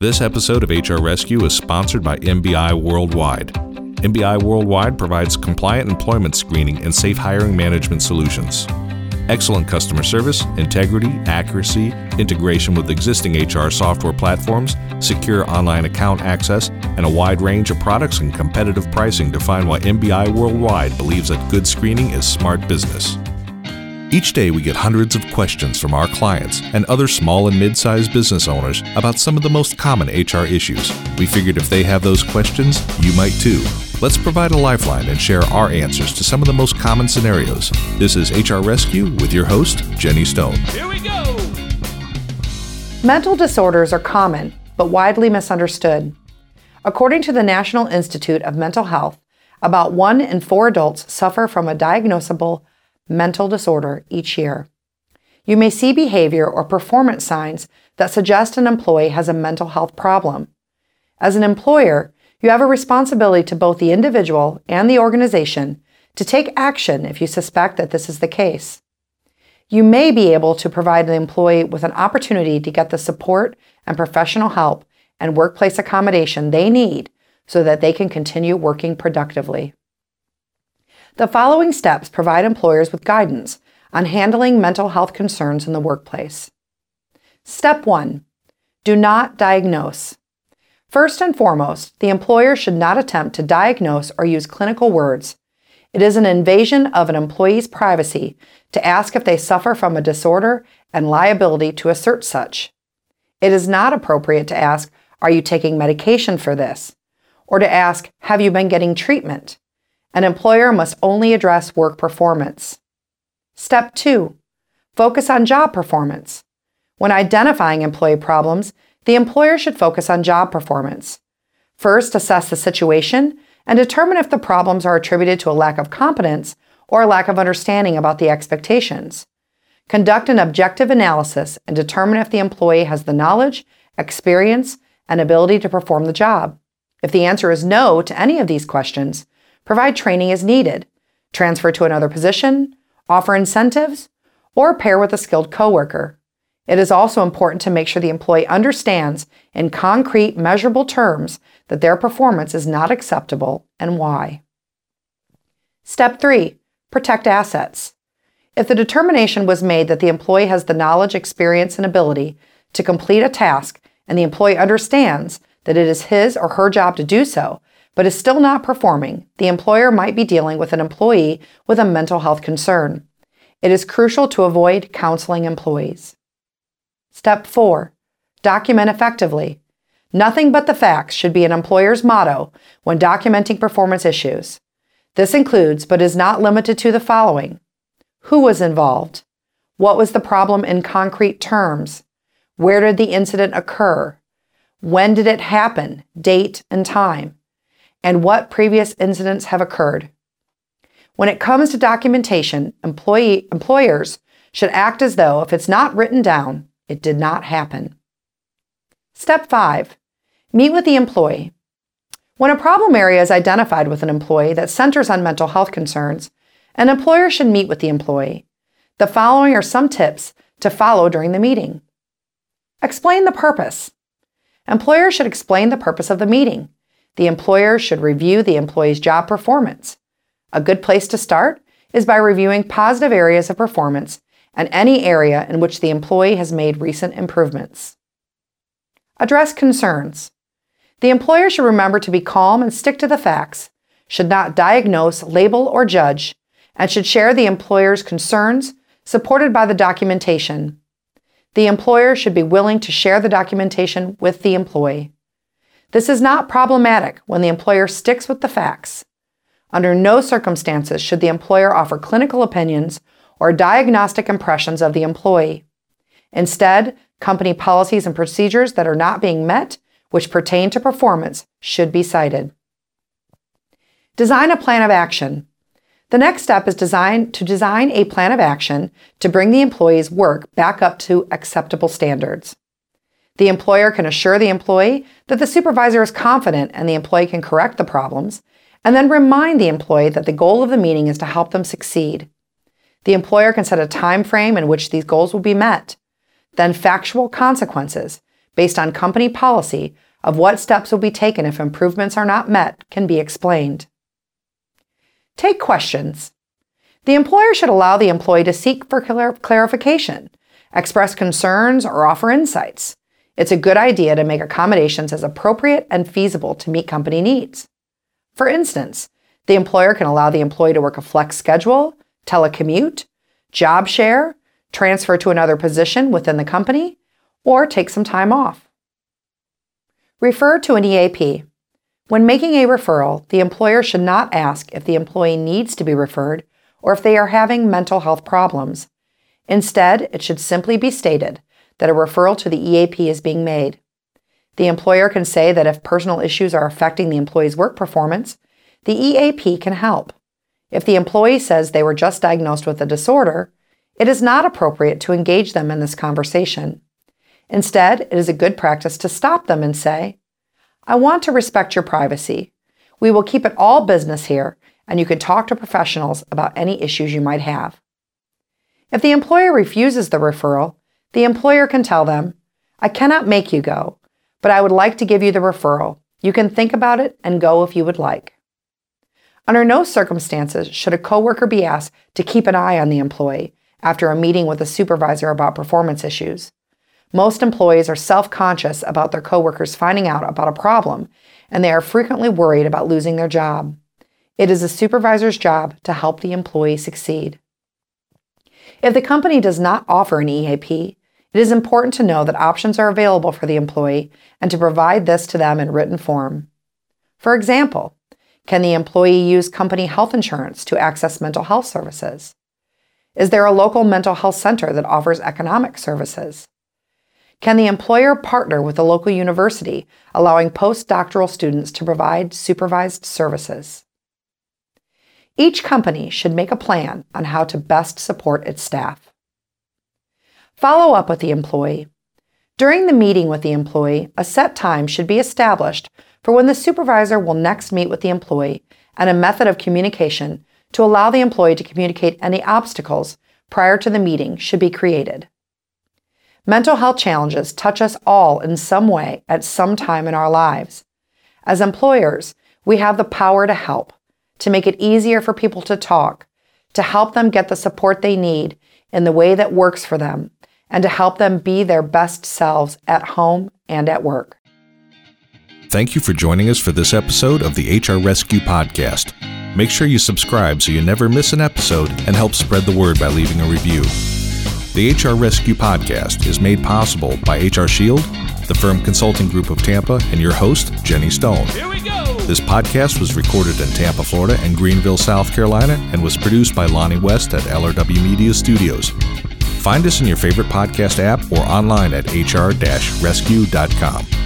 This episode of HR Rescue is sponsored by MBI Worldwide. MBI Worldwide provides compliant employment screening and safe hiring management solutions. Excellent customer service, integrity, accuracy, integration with existing HR software platforms, secure online account access, and a wide range of products and competitive pricing define why MBI Worldwide believes that good screening is smart business. Each day, we get hundreds of questions from our clients and other small and mid sized business owners about some of the most common HR issues. We figured if they have those questions, you might too. Let's provide a lifeline and share our answers to some of the most common scenarios. This is HR Rescue with your host, Jenny Stone. Here we go! Mental disorders are common, but widely misunderstood. According to the National Institute of Mental Health, about one in four adults suffer from a diagnosable mental disorder each year. You may see behavior or performance signs that suggest an employee has a mental health problem. As an employer, you have a responsibility to both the individual and the organization to take action if you suspect that this is the case. You may be able to provide the employee with an opportunity to get the support and professional help and workplace accommodation they need so that they can continue working productively. The following steps provide employers with guidance on handling mental health concerns in the workplace. Step 1 Do not diagnose. First and foremost, the employer should not attempt to diagnose or use clinical words. It is an invasion of an employee's privacy to ask if they suffer from a disorder and liability to assert such. It is not appropriate to ask, Are you taking medication for this? or to ask, Have you been getting treatment? An employer must only address work performance. Step 2. Focus on job performance. When identifying employee problems, the employer should focus on job performance. First, assess the situation and determine if the problems are attributed to a lack of competence or a lack of understanding about the expectations. Conduct an objective analysis and determine if the employee has the knowledge, experience, and ability to perform the job. If the answer is no to any of these questions, provide training as needed, transfer to another position, offer incentives, or pair with a skilled coworker. It is also important to make sure the employee understands in concrete, measurable terms that their performance is not acceptable and why. Step 3 Protect assets. If the determination was made that the employee has the knowledge, experience, and ability to complete a task, and the employee understands that it is his or her job to do so, but is still not performing, the employer might be dealing with an employee with a mental health concern. It is crucial to avoid counseling employees. Step 4. Document effectively. Nothing but the facts should be an employer's motto when documenting performance issues. This includes, but is not limited to, the following Who was involved? What was the problem in concrete terms? Where did the incident occur? When did it happen? Date and time and what previous incidents have occurred. When it comes to documentation, employee, employers should act as though if it's not written down, it did not happen. Step 5 Meet with the employee. When a problem area is identified with an employee that centers on mental health concerns, an employer should meet with the employee. The following are some tips to follow during the meeting. Explain the purpose. Employers should explain the purpose of the meeting. The employer should review the employee's job performance. A good place to start is by reviewing positive areas of performance and any area in which the employee has made recent improvements. Address concerns. The employer should remember to be calm and stick to the facts, should not diagnose, label, or judge, and should share the employer's concerns supported by the documentation. The employer should be willing to share the documentation with the employee. This is not problematic when the employer sticks with the facts. Under no circumstances should the employer offer clinical opinions or diagnostic impressions of the employee. Instead, company policies and procedures that are not being met, which pertain to performance, should be cited. Design a plan of action. The next step is design, to design a plan of action to bring the employee's work back up to acceptable standards. The employer can assure the employee that the supervisor is confident and the employee can correct the problems, and then remind the employee that the goal of the meeting is to help them succeed. The employer can set a time frame in which these goals will be met. Then factual consequences, based on company policy of what steps will be taken if improvements are not met can be explained. Take questions. The employer should allow the employee to seek for clarification, express concerns, or offer insights. It's a good idea to make accommodations as appropriate and feasible to meet company needs. For instance, the employer can allow the employee to work a flex schedule, telecommute, job share, transfer to another position within the company, or take some time off. Refer to an EAP. When making a referral, the employer should not ask if the employee needs to be referred or if they are having mental health problems. Instead, it should simply be stated that a referral to the EAP is being made. The employer can say that if personal issues are affecting the employee's work performance, the EAP can help. If the employee says they were just diagnosed with a disorder, it is not appropriate to engage them in this conversation. Instead, it is a good practice to stop them and say, I want to respect your privacy. We will keep it all business here, and you can talk to professionals about any issues you might have. If the employer refuses the referral, the employer can tell them, I cannot make you go, but I would like to give you the referral. You can think about it and go if you would like. Under no circumstances should a coworker be asked to keep an eye on the employee after a meeting with a supervisor about performance issues. Most employees are self-conscious about their coworkers finding out about a problem, and they are frequently worried about losing their job. It is a supervisor's job to help the employee succeed. If the company does not offer an EAP, it is important to know that options are available for the employee and to provide this to them in written form. For example, can the employee use company health insurance to access mental health services? Is there a local mental health center that offers economic services? Can the employer partner with a local university, allowing postdoctoral students to provide supervised services? Each company should make a plan on how to best support its staff. Follow up with the employee. During the meeting with the employee, a set time should be established for when the supervisor will next meet with the employee and a method of communication to allow the employee to communicate any obstacles prior to the meeting should be created. Mental health challenges touch us all in some way at some time in our lives. As employers, we have the power to help, to make it easier for people to talk, to help them get the support they need in the way that works for them, and to help them be their best selves at home and at work. Thank you for joining us for this episode of the HR Rescue Podcast. Make sure you subscribe so you never miss an episode and help spread the word by leaving a review. The HR Rescue Podcast is made possible by HR Shield, the firm consulting group of Tampa, and your host, Jenny Stone. Here we go! This podcast was recorded in Tampa, Florida, and Greenville, South Carolina, and was produced by Lonnie West at LRW Media Studios. Find us in your favorite podcast app or online at hr-rescue.com.